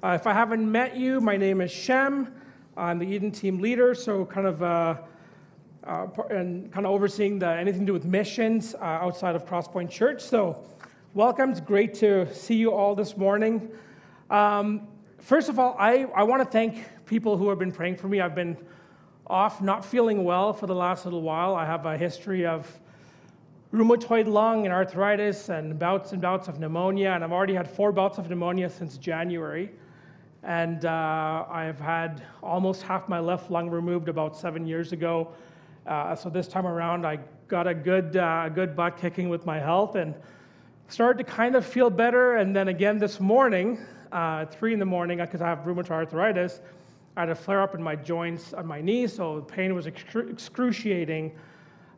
Uh, if I haven't met you, my name is Shem. I'm the Eden team leader, so kind of uh, uh, and kind of overseeing the, anything to do with missions uh, outside of Crosspoint Church. So, welcome. It's great to see you all this morning. Um, first of all, I, I want to thank people who have been praying for me. I've been off, not feeling well for the last little while. I have a history of rheumatoid lung and arthritis and bouts and bouts of pneumonia, and I've already had four bouts of pneumonia since January. And uh, I've had almost half my left lung removed about seven years ago. Uh, so this time around, I got a good, uh, good butt kicking with my health and started to kind of feel better. And then again this morning, uh, three in the morning, because I have rheumatoid arthritis, I had a flare up in my joints on my knees, so the pain was excruciating.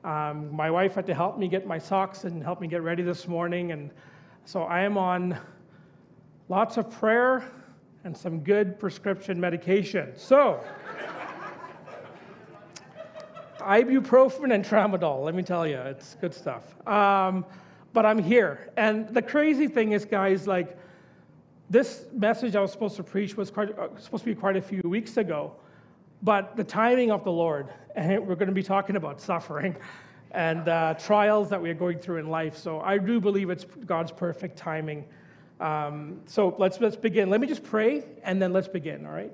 Um, my wife had to help me get my socks and help me get ready this morning. And so I am on lots of prayer and some good prescription medication. So, ibuprofen and tramadol, let me tell you, it's good stuff. Um, but I'm here. And the crazy thing is, guys, like, this message I was supposed to preach was quite, uh, supposed to be quite a few weeks ago. But the timing of the Lord, and we're going to be talking about suffering and uh, trials that we are going through in life. So I do believe it's God's perfect timing um, so let's, let's begin. Let me just pray and then let's begin, all right?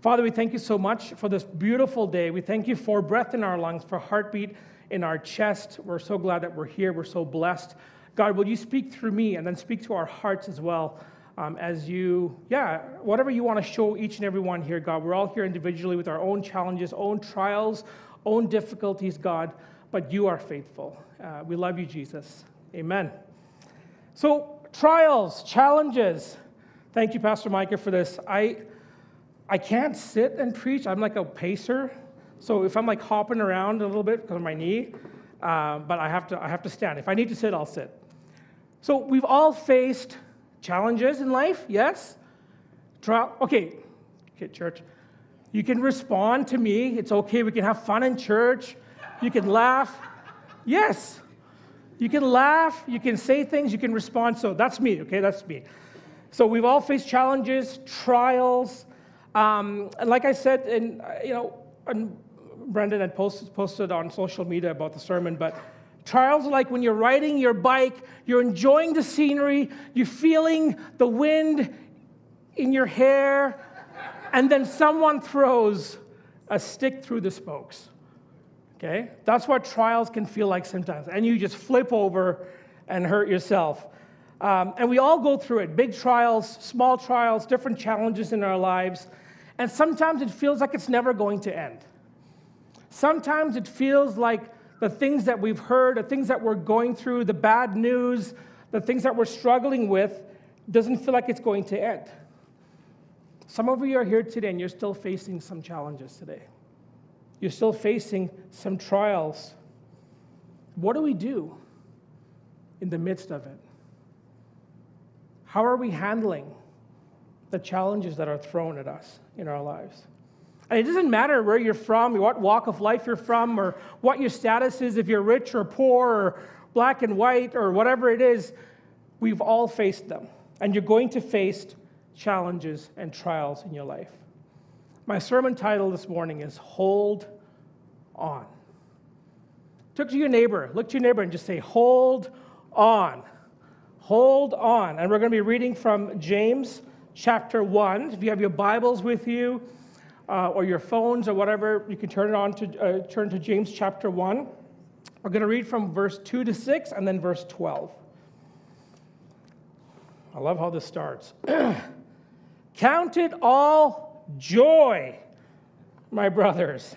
Father, we thank you so much for this beautiful day. We thank you for breath in our lungs, for heartbeat in our chest. We're so glad that we're here. We're so blessed. God, will you speak through me and then speak to our hearts as well um, as you, yeah, whatever you want to show each and every one here, God. We're all here individually with our own challenges, own trials, own difficulties, God, but you are faithful. Uh, we love you, Jesus. Amen. So, trials, challenges. Thank you, Pastor Micah, for this. I, I can't sit and preach. I'm like a pacer. So if I'm like hopping around a little bit because of my knee, uh, but I have, to, I have to stand. If I need to sit, I'll sit. So we've all faced challenges in life, yes? Trial, okay, okay, church. You can respond to me. It's okay. We can have fun in church. You can laugh. Yes. You can laugh, you can say things, you can respond. So that's me, okay? That's me. So we've all faced challenges, trials. Um, and like I said, and you know, and Brendan had posted, posted on social media about the sermon, but trials are like when you're riding your bike, you're enjoying the scenery, you're feeling the wind in your hair, and then someone throws a stick through the spokes. Okay? That's what trials can feel like sometimes. And you just flip over and hurt yourself. Um, and we all go through it big trials, small trials, different challenges in our lives. And sometimes it feels like it's never going to end. Sometimes it feels like the things that we've heard, the things that we're going through, the bad news, the things that we're struggling with, doesn't feel like it's going to end. Some of you are here today and you're still facing some challenges today you're still facing some trials. What do we do in the midst of it? How are we handling the challenges that are thrown at us in our lives? And it doesn't matter where you're from, what walk of life you're from, or what your status is, if you're rich or poor, or black and white, or whatever it is, we've all faced them. And you're going to face challenges and trials in your life. My sermon title this morning is Hold On. Look to your neighbor, look to your neighbor and just say, Hold on. Hold on. And we're going to be reading from James chapter 1. If you have your Bibles with you uh, or your phones or whatever, you can turn it on to uh, turn to James chapter 1. We're going to read from verse 2 to 6 and then verse 12. I love how this starts. Count it all joy, my brothers,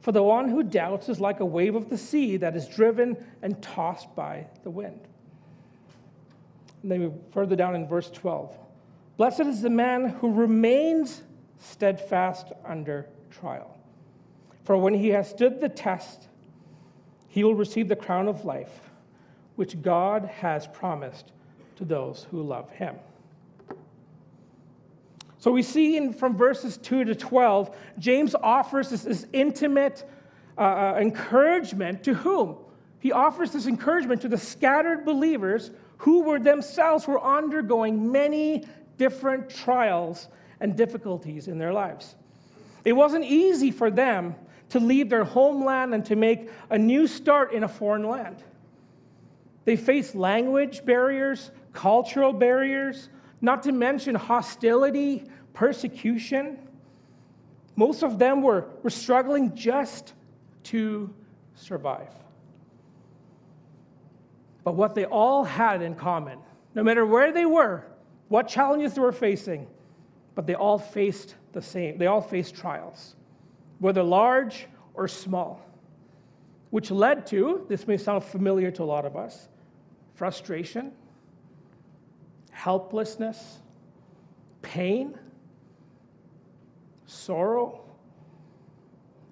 For the one who doubts is like a wave of the sea that is driven and tossed by the wind. And then further down in verse 12 Blessed is the man who remains steadfast under trial. For when he has stood the test, he will receive the crown of life, which God has promised to those who love him. So we see in, from verses 2 to 12, James offers this, this intimate uh, uh, encouragement to whom? He offers this encouragement to the scattered believers who were themselves were undergoing many different trials and difficulties in their lives. It wasn't easy for them to leave their homeland and to make a new start in a foreign land. They faced language barriers, cultural barriers, not to mention hostility, persecution. Most of them were, were struggling just to survive. But what they all had in common, no matter where they were, what challenges they were facing, but they all faced the same. They all faced trials, whether large or small, which led to this may sound familiar to a lot of us frustration, helplessness, pain, sorrow,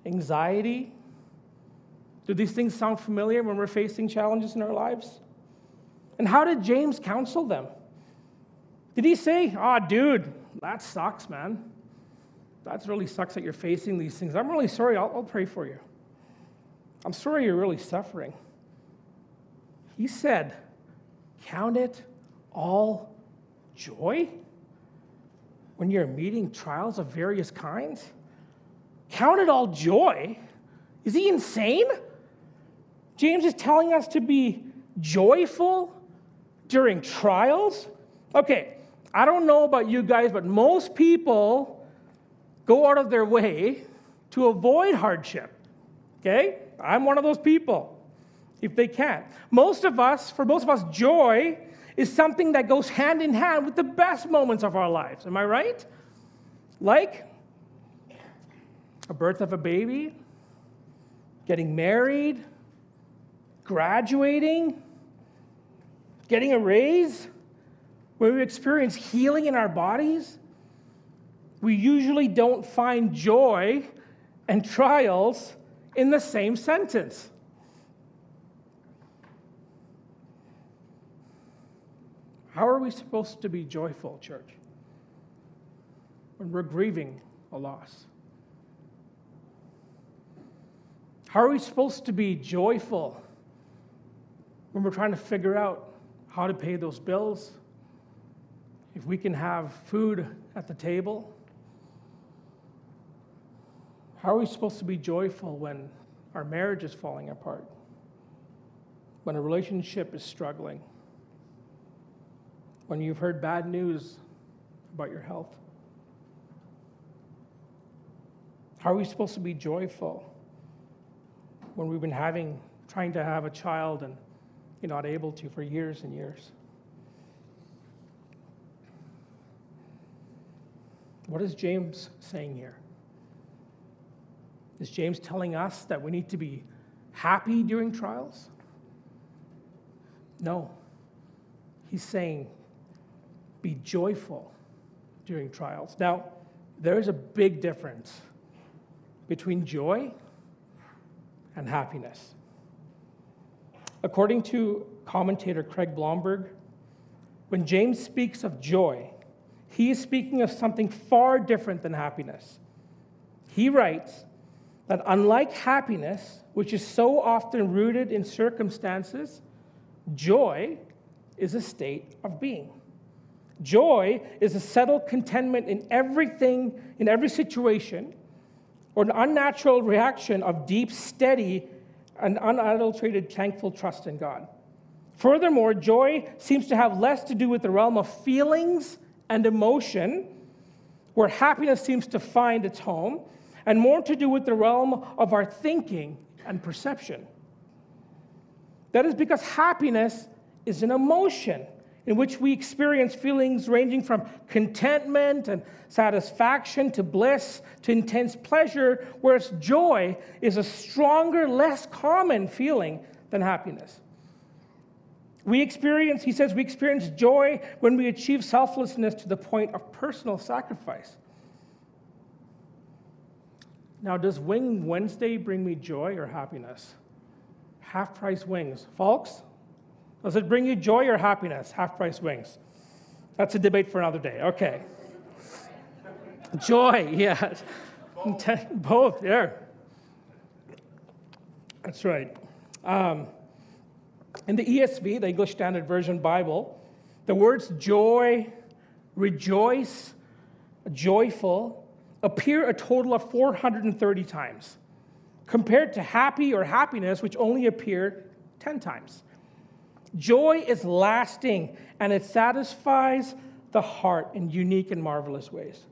anxiety. Do these things sound familiar when we're facing challenges in our lives? And how did James counsel them? Did he say, oh, dude, that sucks, man? That really sucks that you're facing these things. I'm really sorry. I'll, I'll pray for you. I'm sorry you're really suffering. He said, Count it all joy when you're meeting trials of various kinds? Count it all joy? Is he insane? James is telling us to be joyful during trials. Okay, I don't know about you guys, but most people go out of their way to avoid hardship. Okay? I'm one of those people, if they can. Most of us, for most of us, joy is something that goes hand in hand with the best moments of our lives. Am I right? Like a birth of a baby, getting married, graduating, getting a raise, when we experience healing in our bodies, we usually don't find joy and trials in the same sentence. How are we supposed to be joyful, church, when we're grieving a loss? How are we supposed to be joyful when we're trying to figure out how to pay those bills? If we can have food at the table? How are we supposed to be joyful when our marriage is falling apart? When a relationship is struggling? When you've heard bad news about your health? How are we supposed to be joyful when we've been having, trying to have a child and you're not able to for years and years? What is James saying here? Is James telling us that we need to be happy during trials? No. He's saying be joyful during trials. Now, there is a big difference between joy and happiness. According to commentator Craig Blomberg, when James speaks of joy, he is speaking of something far different than happiness. He writes that unlike happiness, which is so often rooted in circumstances, joy is a state of being. Joy is a settled contentment in everything, in every situation, or an unnatural reaction of deep, steady, and unadulterated, thankful trust in God. Furthermore, joy seems to have less to do with the realm of feelings and emotion, where happiness seems to find its home, and more to do with the realm of our thinking and perception. That is because happiness is an emotion in which we experience feelings ranging from contentment and satisfaction to bliss to intense pleasure, whereas joy is a stronger, less common feeling than happiness. We experience, he says, we experience joy when we achieve selflessness to the point of personal sacrifice. Now, does Wing Wednesday bring me joy or happiness? Half price wings. Folks, does it bring you joy or happiness? Half price wings. That's a debate for another day. Okay. joy, yeah. Both, yeah. That's right. Um, in the ESV, the English Standard Version Bible, the words joy, rejoice, joyful appear a total of 430 times, compared to happy or happiness, which only appear 10 times. Joy is lasting and it satisfies the heart in unique and marvelous ways.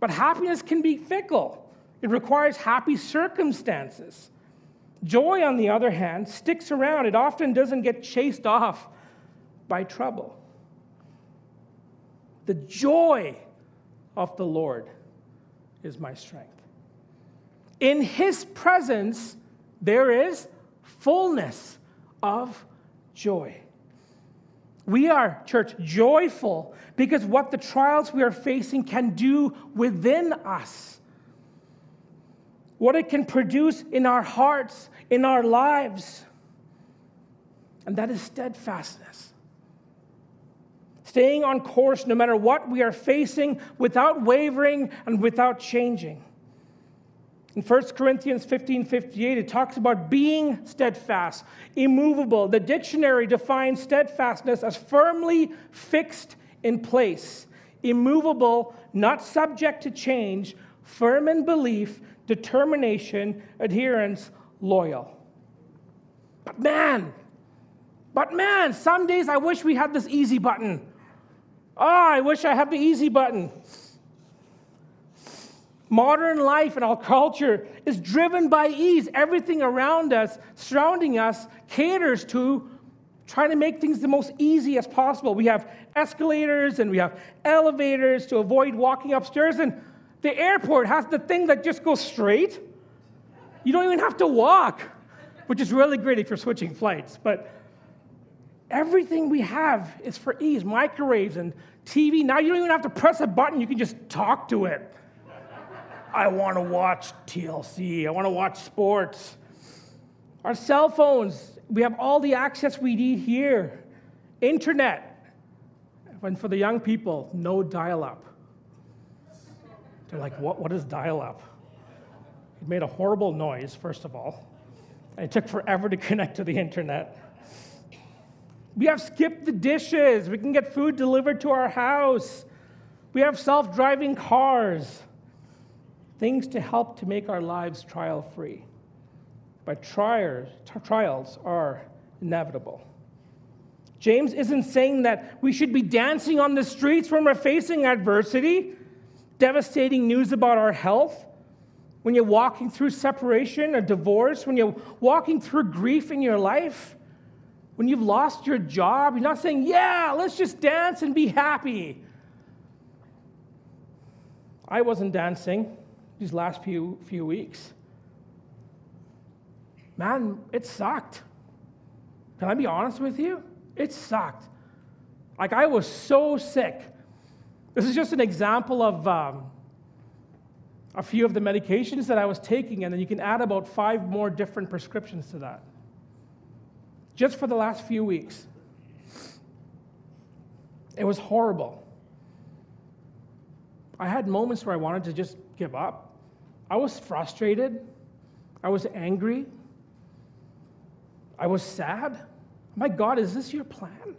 But happiness can be fickle, it requires happy circumstances. Joy, on the other hand, sticks around. It often doesn't get chased off by trouble. The joy of the Lord is my strength. In his presence, there is fullness of joy. We are, church, joyful because what the trials we are facing can do within us, what it can produce in our hearts, in our lives, and that is steadfastness. Staying on course no matter what we are facing without wavering and without changing. In 1 Corinthians 15 58, it talks about being steadfast, immovable. The dictionary defines steadfastness as firmly fixed in place, immovable, not subject to change, firm in belief, determination, adherence, loyal. But man, but man, some days I wish we had this easy button. Oh, I wish I had the easy button. Modern life and our culture is driven by ease. Everything around us, surrounding us, caters to trying to make things the most easy as possible. We have escalators and we have elevators to avoid walking upstairs, and the airport has the thing that just goes straight. You don't even have to walk, which is really great if you're switching flights. But everything we have is for ease microwaves and TV. Now you don't even have to press a button, you can just talk to it. I want to watch TLC. I want to watch sports. Our cell phones, we have all the access we need here. Internet. And for the young people, no dial up. They're like, what, what is dial up? It made a horrible noise, first of all. It took forever to connect to the internet. We have skipped the dishes. We can get food delivered to our house. We have self driving cars things to help to make our lives trial free. But trials, trials are inevitable. James isn't saying that we should be dancing on the streets when we're facing adversity, devastating news about our health, when you're walking through separation or divorce, when you're walking through grief in your life, when you've lost your job. He's not saying, yeah, let's just dance and be happy. I wasn't dancing these last few, few weeks. Man, it sucked. Can I be honest with you? It sucked. Like, I was so sick. This is just an example of um, a few of the medications that I was taking, and then you can add about five more different prescriptions to that. Just for the last few weeks. It was horrible. I had moments where I wanted to just give up. I was frustrated. I was angry. I was sad. My God, is this your plan?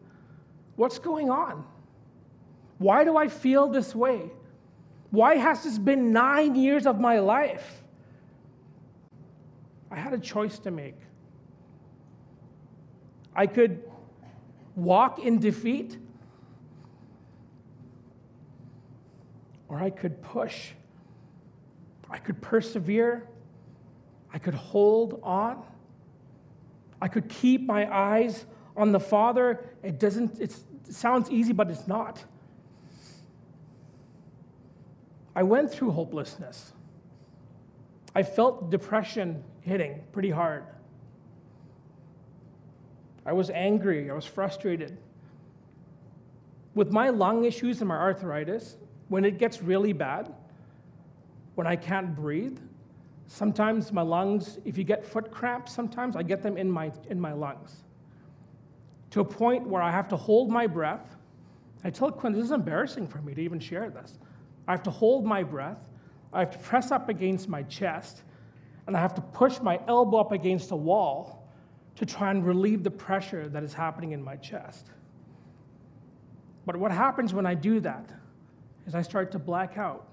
What's going on? Why do I feel this way? Why has this been nine years of my life? I had a choice to make. I could walk in defeat, or I could push I could persevere, I could hold on, I could keep my eyes on the Father. It doesn't, it sounds easy, but it's not. I went through hopelessness. I felt depression hitting pretty hard. I was angry. I was frustrated. With my lung issues and my arthritis, when it gets really bad, when I can't breathe, sometimes my lungs, if you get foot cramps, sometimes I get them in my, in my lungs. To a point where I have to hold my breath. I tell Quinn, this is embarrassing for me to even share this. I have to hold my breath. I have to press up against my chest, and I have to push my elbow up against a wall to try and relieve the pressure that is happening in my chest. But what happens when I do that is I start to black out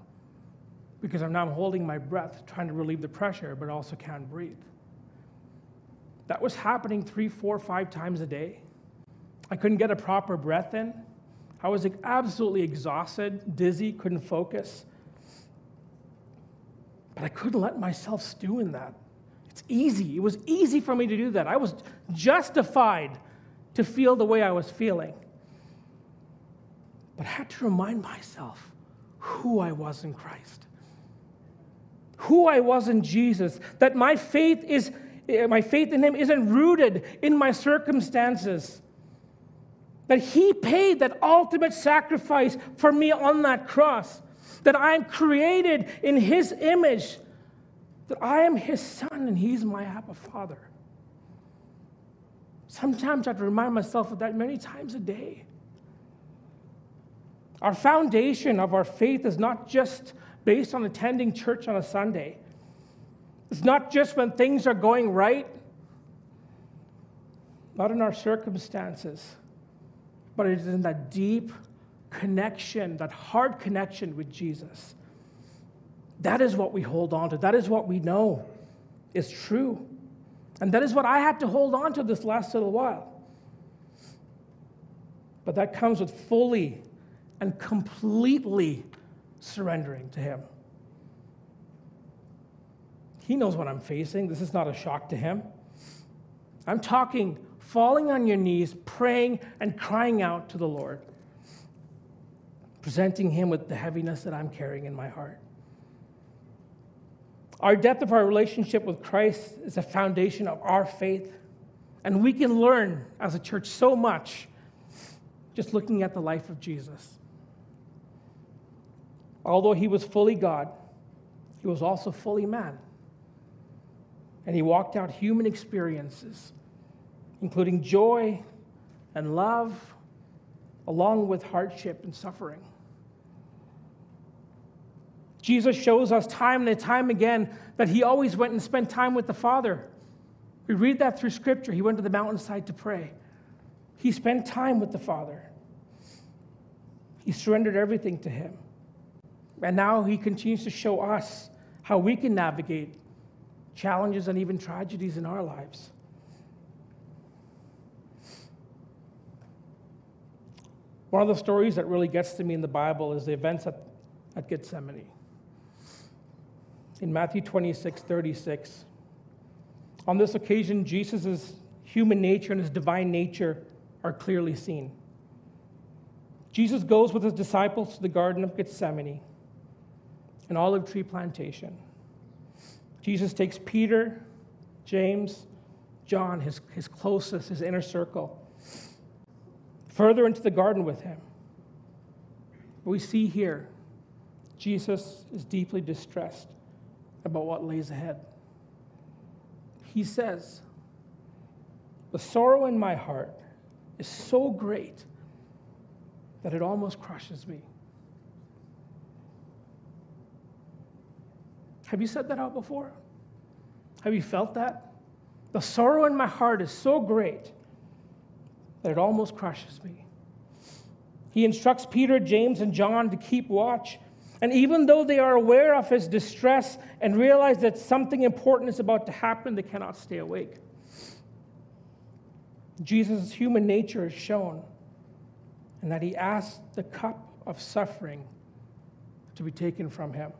because I'm now holding my breath, trying to relieve the pressure, but also can't breathe. That was happening three, four, five times a day. I couldn't get a proper breath in. I was absolutely exhausted, dizzy, couldn't focus. But I couldn't let myself stew in that. It's easy. It was easy for me to do that. I was justified to feel the way I was feeling. But I had to remind myself who I was in Christ, who I was in Jesus, that my faith is eh, my faith in him isn't rooted in my circumstances. That he paid that ultimate sacrifice for me on that cross. That I am created in his image that I am his son and he's my Abba Father. Sometimes I have to remind myself of that many times a day. Our foundation of our faith is not just based on attending church on a Sunday. It's not just when things are going right, not in our circumstances, but it is in that deep connection, that hard connection with Jesus that is what we hold on to. That is what we know is true. And that is what I had to hold on to this last little while. But that comes with fully and completely surrendering to Him. He knows what I'm facing. This is not a shock to Him. I'm talking falling on your knees, praying and crying out to the Lord, presenting Him with the heaviness that I'm carrying in my heart. Our depth of our relationship with Christ is a foundation of our faith. And we can learn as a church so much just looking at the life of Jesus. Although he was fully God, he was also fully man. And he walked out human experiences, including joy and love, along with hardship and suffering. Jesus shows us time and time again that he always went and spent time with the Father. We read that through Scripture. He went to the mountainside to pray. He spent time with the Father. He surrendered everything to him. And now he continues to show us how we can navigate challenges and even tragedies in our lives. One of the stories that really gets to me in the Bible is the events at, at Gethsemane in Matthew 26 36. On this occasion, Jesus' human nature and his divine nature are clearly seen. Jesus goes with his disciples to the Garden of Gethsemane, an olive tree plantation. Jesus takes Peter, James, John, his, his closest, his inner circle, further into the garden with him. We see here Jesus is deeply distressed about what lays ahead. He says, The sorrow in my heart is so great that it almost crushes me. Have you said that out before? Have you felt that? The sorrow in my heart is so great that it almost crushes me. He instructs Peter, James, and John to keep watch and even though they are aware of his distress and realize that something important is about to happen, they cannot stay awake. Jesus' human nature is shown, and that he asked the cup of suffering to be taken from him.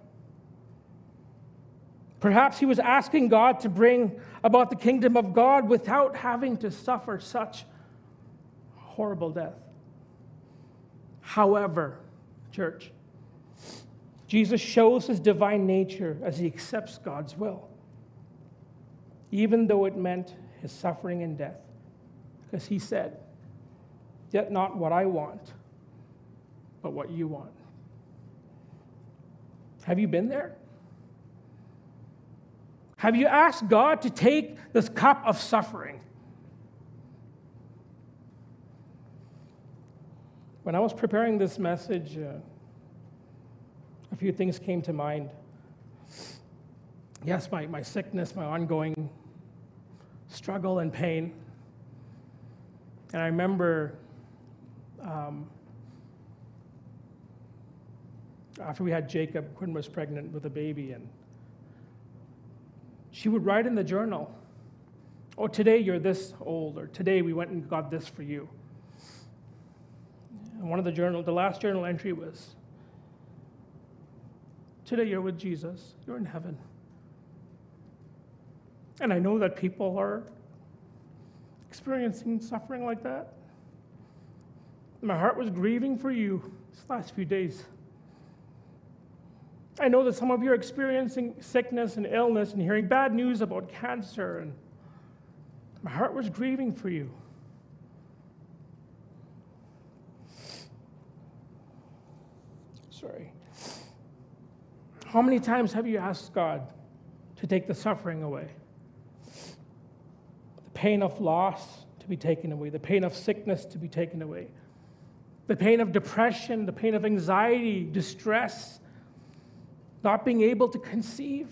Perhaps he was asking God to bring about the kingdom of God without having to suffer such horrible death. However, church, Jesus shows his divine nature as he accepts God's will, even though it meant his suffering and death. Because he said, Yet not what I want, but what you want. Have you been there? Have you asked God to take this cup of suffering? When I was preparing this message, uh, a few things came to mind. Yes, my, my sickness, my ongoing struggle and pain. And I remember um, after we had Jacob, Quinn was pregnant with a baby, and she would write in the journal, Oh, today you're this old, or today we went and got this for you. And one of the journal, the last journal entry was, Today you're with Jesus, you're in heaven. And I know that people are experiencing suffering like that. My heart was grieving for you these last few days. I know that some of you are experiencing sickness and illness and hearing bad news about cancer, and my heart was grieving for you. Sorry. How many times have you asked God to take the suffering away? The pain of loss to be taken away, the pain of sickness to be taken away, the pain of depression, the pain of anxiety, distress not being able to conceive.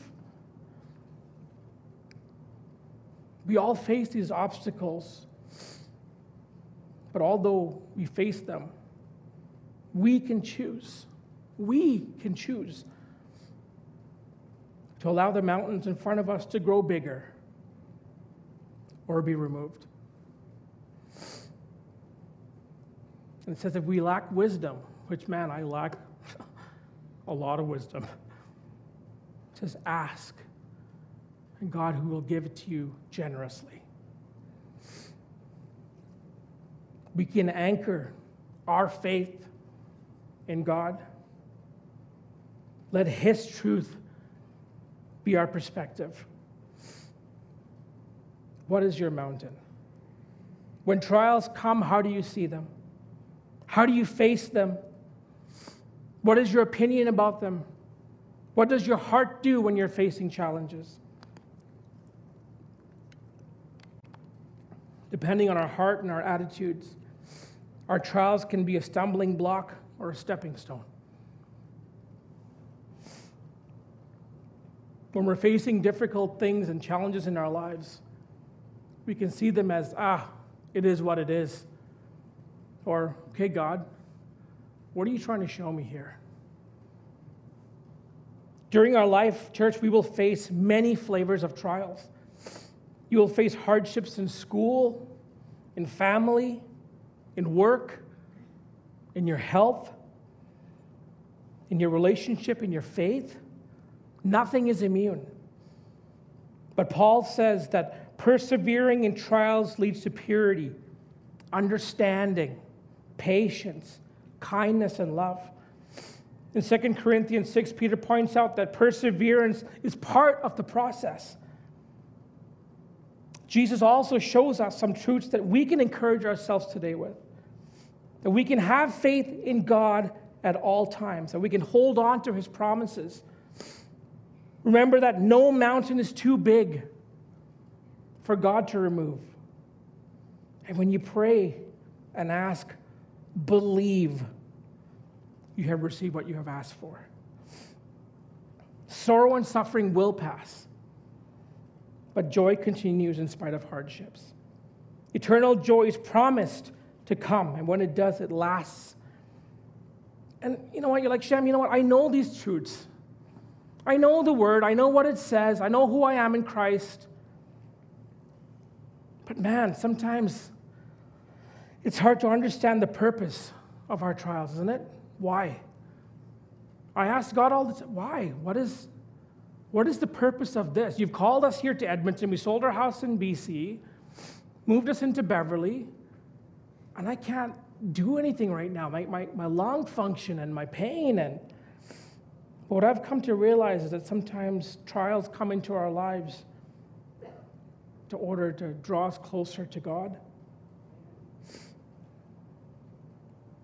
We all face these obstacles, but although we face them, we can choose. We can choose to allow the mountains in front of us to grow bigger or be removed. And it says if we lack wisdom, which man, I lack a lot of wisdom says, Ask, and God who will give it to you generously. We can anchor our faith in God. Let His truth be our perspective. What is your mountain? When trials come, how do you see them? How do you face them? What is your opinion about them? What does your heart do when you're facing challenges? Depending on our heart and our attitudes, our trials can be a stumbling block or a stepping stone. When we're facing difficult things and challenges in our lives, we can see them as, ah, it is what it is. Or, okay, God, what are you trying to show me here? During our life, church, we will face many flavors of trials. You will face hardships in school, in family, in work, in your health, in your relationship, in your faith. Nothing is immune. But Paul says that persevering in trials leads to purity, understanding, patience, kindness, and love. In 2 Corinthians 6, Peter points out that perseverance is part of the process. Jesus also shows us some truths that we can encourage ourselves today with. That we can have faith in God at all times, that we can hold on to his promises. Remember that no mountain is too big for God to remove. And when you pray and ask, believe you have received what you have asked for. Sorrow and suffering will pass, but joy continues in spite of hardships. Eternal joy is promised to come, and when it does, it lasts. And you know what? You're like, Shem, you know what? I know these truths. I know the word. I know what it says. I know who I am in Christ. But man, sometimes it's hard to understand the purpose of our trials, isn't it? Why? I ask God all the time, why? What is, What is the purpose of this? You've called us here to Edmonton. We sold our house in BC, moved us into Beverly, and I can't do anything right now. My, my, my lung function and my pain. And but what I've come to realize is that sometimes trials come into our lives to order to draw us closer to God.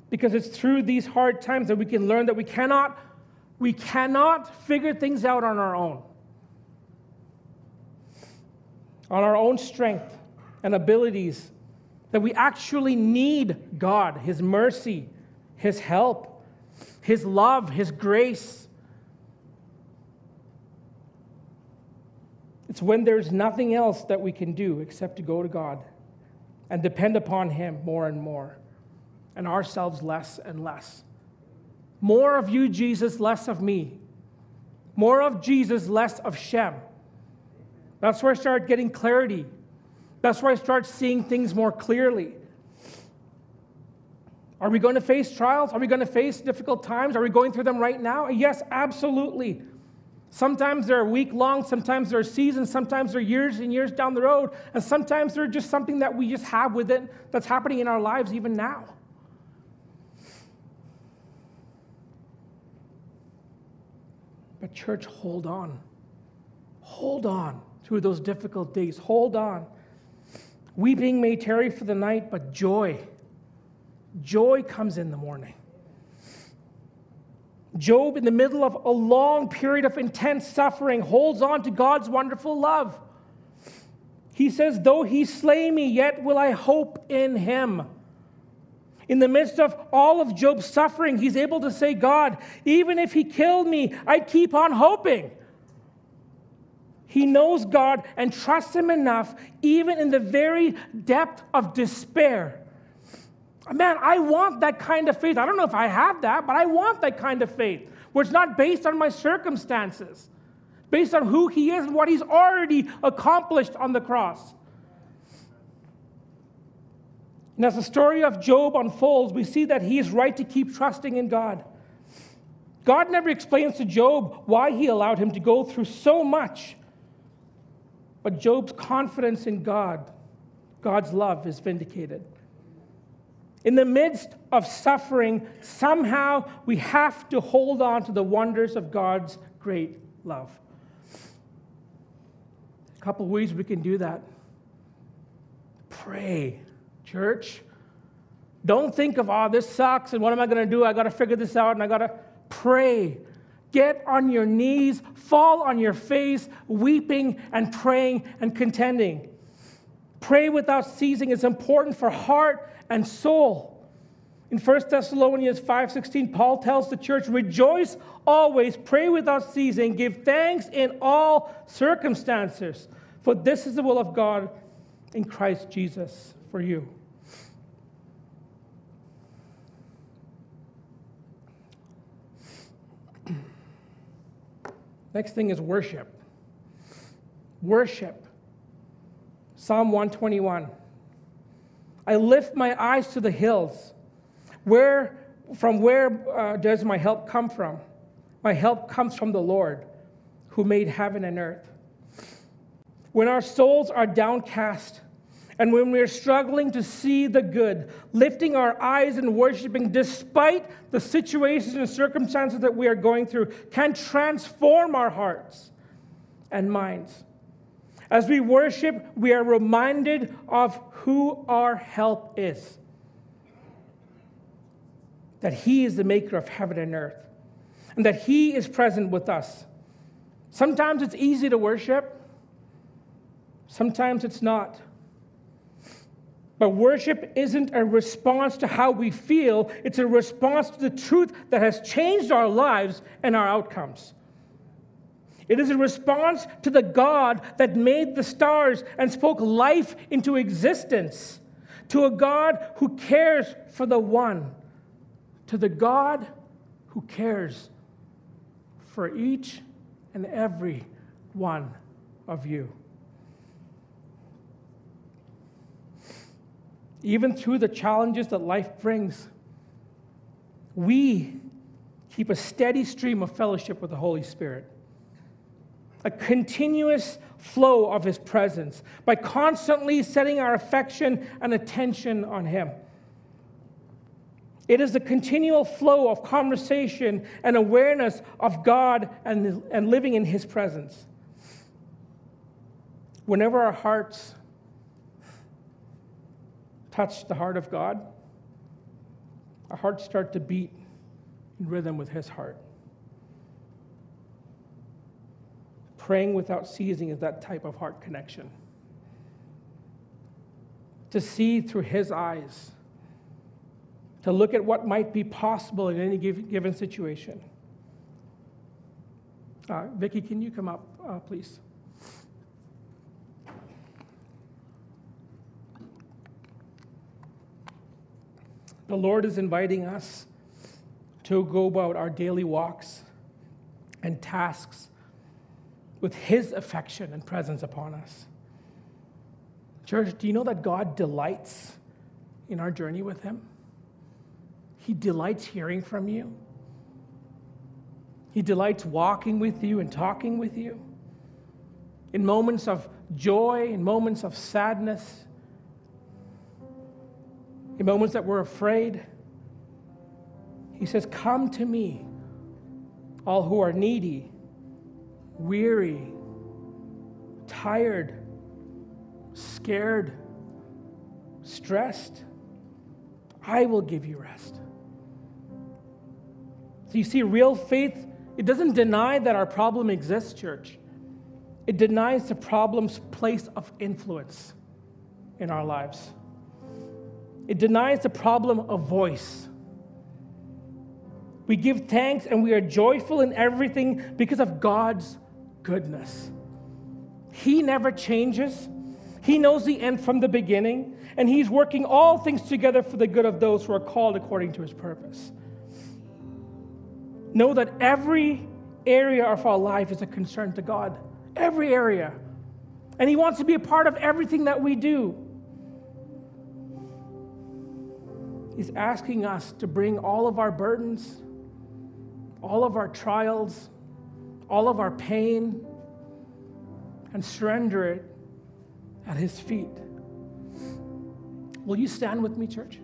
Because it's through these hard times that we can learn that we cannot, we cannot figure things out on our own. On our own strength and abilities that we actually need God, His mercy, His help, His love, His grace. It's when there's nothing else that we can do except to go to God and depend upon Him more and more, and ourselves less and less. More of you, Jesus, less of me. More of Jesus, less of Shem. That's where I start getting clarity that's where I start seeing things more clearly. Are we going to face trials? Are we going to face difficult times? Are we going through them right now? Yes, absolutely. Sometimes they're week long, sometimes they're seasons, sometimes they're years and years down the road, and sometimes they're just something that we just have with it that's happening in our lives even now. But, church, hold on. Hold on through those difficult days. Hold on. Weeping may tarry for the night, but joy, joy comes in the morning. Job, in the middle of a long period of intense suffering, holds on to God's wonderful love. He says, Though he slay me, yet will I hope in him. In the midst of all of Job's suffering, he's able to say, God, even if he killed me, I'd keep on hoping. He knows God and trusts Him enough, even in the very depth of despair. Man, I want that kind of faith. I don't know if I have that, but I want that kind of faith where it's not based on my circumstances, based on who He is and what He's already accomplished on the cross. And as the story of Job unfolds, we see that he is right to keep trusting in God. God never explains to Job why he allowed him to go through so much but Job's confidence in God, God's love, is vindicated. In the midst of suffering, somehow we have to hold on to the wonders of God's great love. A couple ways we can do that. Pray, church. Don't think of, oh, this sucks and what am I going to do? I got to figure this out and I got to pray. Get on your knees, fall on your face, weeping and praying and contending. Pray without ceasing is important for heart and soul. In 1 Thessalonians 5:16, Paul tells the church, "Rejoice always, pray without ceasing, give thanks in all circumstances, for this is the will of God in Christ Jesus for you." Next thing is worship. Worship. Psalm 121. I lift my eyes to the hills. Where, from where uh, does my help come from? My help comes from the Lord who made heaven and earth. When our souls are downcast, and when we're struggling to see the good, lifting our eyes and worshiping despite the situations and circumstances that we are going through can transform our hearts and minds. As we worship, we are reminded of who our help is that He is the maker of heaven and earth, and that He is present with us. Sometimes it's easy to worship, sometimes it's not. But worship isn't a response to how we feel, it's a response to the truth that has changed our lives and our outcomes. It is a response to the God that made the stars and spoke life into existence, to a God who cares for the one, to the God who cares for each and every one of you. Even through the challenges that life brings, we keep a steady stream of fellowship with the Holy Spirit. a continuous flow of His presence by constantly setting our affection and attention on Him. It is a continual flow of conversation and awareness of God and, and living in His presence. Whenever our hearts touch the heart of God, our hearts start to beat in rhythm with His heart. Praying without ceasing is that type of heart connection. To see through His eyes to look at what might be possible in any given situation. Uh, Vicki, can you come up, uh, please? The Lord is inviting us to go about our daily walks and tasks with His affection and presence upon us. Church, do you know that God delights in our journey with Him? He delights hearing from you. He delights walking with you and talking with you. In moments of joy, in moments of sadness, in moments that we're afraid, He says, Come to me, all who are needy, weary, tired, scared, stressed. I will give you rest. So you see, real faith, it doesn't deny that our problem exists, church. It denies the problem's place of influence in our lives. It denies the problem of voice. We give thanks and we are joyful in everything because of God's goodness. He never changes. He knows the end from the beginning, and He's working all things together for the good of those who are called according to His purpose know that every area of our life is a concern to God. Every area. And He wants to be a part of everything that we do. He's asking us to bring all of our burdens, all of our trials, all of our pain, and surrender it at His feet. Will you stand with me, church?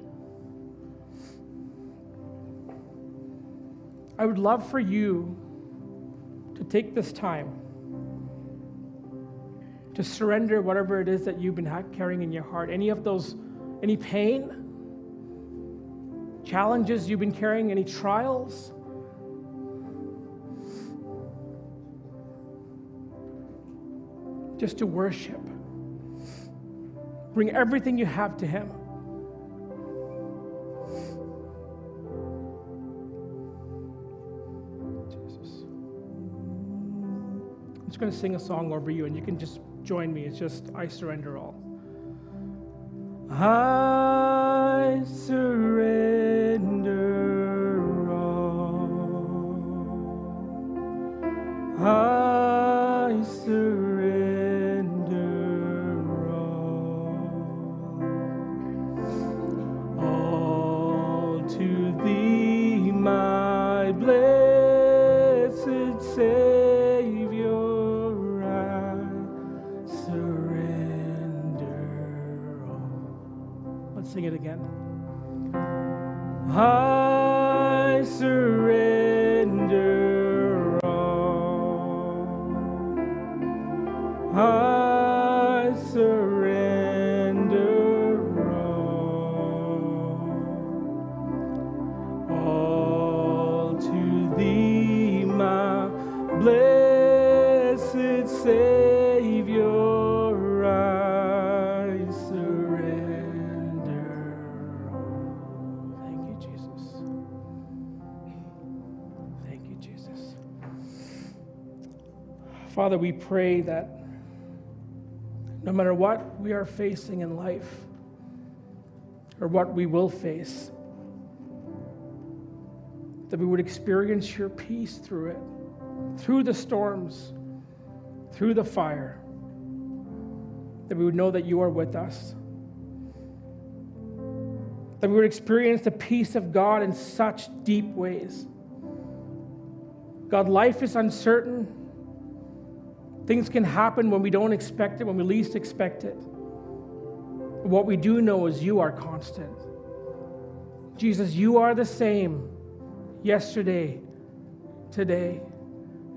I would love for you to take this time to surrender whatever it is that you've been carrying in your heart. Any of those, any pain, challenges you've been carrying, any trials. Just to worship. Bring everything you have to Him. Jesus. I'm just going to sing a song over you, and you can just join me. It's just, I surrender all. I surrender all. Father, we pray that no matter what we are facing in life or what we will face, that we would experience your peace through it, through the storms, through the fire, that we would know that you are with us, that we would experience the peace of God in such deep ways. God, life is uncertain. Things can happen when we don't expect it, when we least expect it. What we do know is you are constant. Jesus, you are the same yesterday, today,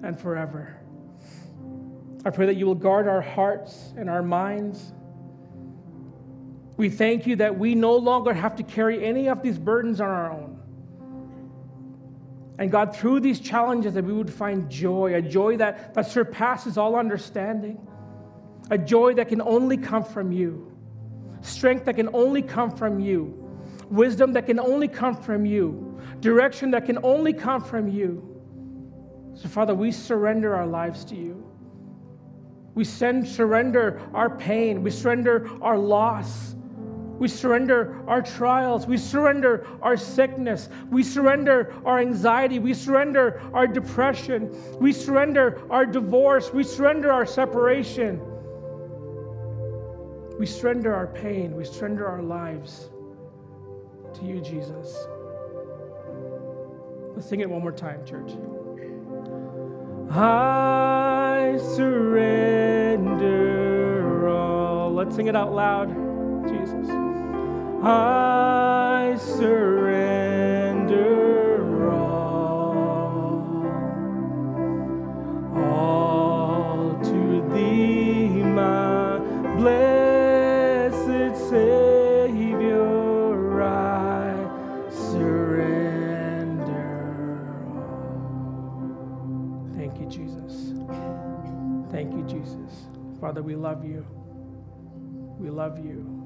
and forever. I pray that you will guard our hearts and our minds. We thank you that we no longer have to carry any of these burdens on our own. And God, through these challenges, that we would find joy, a joy that, that surpasses all understanding, a joy that can only come from you, strength that can only come from you, wisdom that can only come from you, direction that can only come from you. So, Father, we surrender our lives to you. We send, surrender our pain, we surrender our loss. We surrender our trials. We surrender our sickness. We surrender our anxiety. We surrender our depression. We surrender our divorce. We surrender our separation. We surrender our pain. We surrender our lives to you, Jesus. Let's sing it one more time, church. I surrender all. Let's sing it out loud, Jesus. I surrender all, all to thee, my blessed Savior. I surrender all. Thank you, Jesus. Thank you, Jesus. Father, we love you. We love you.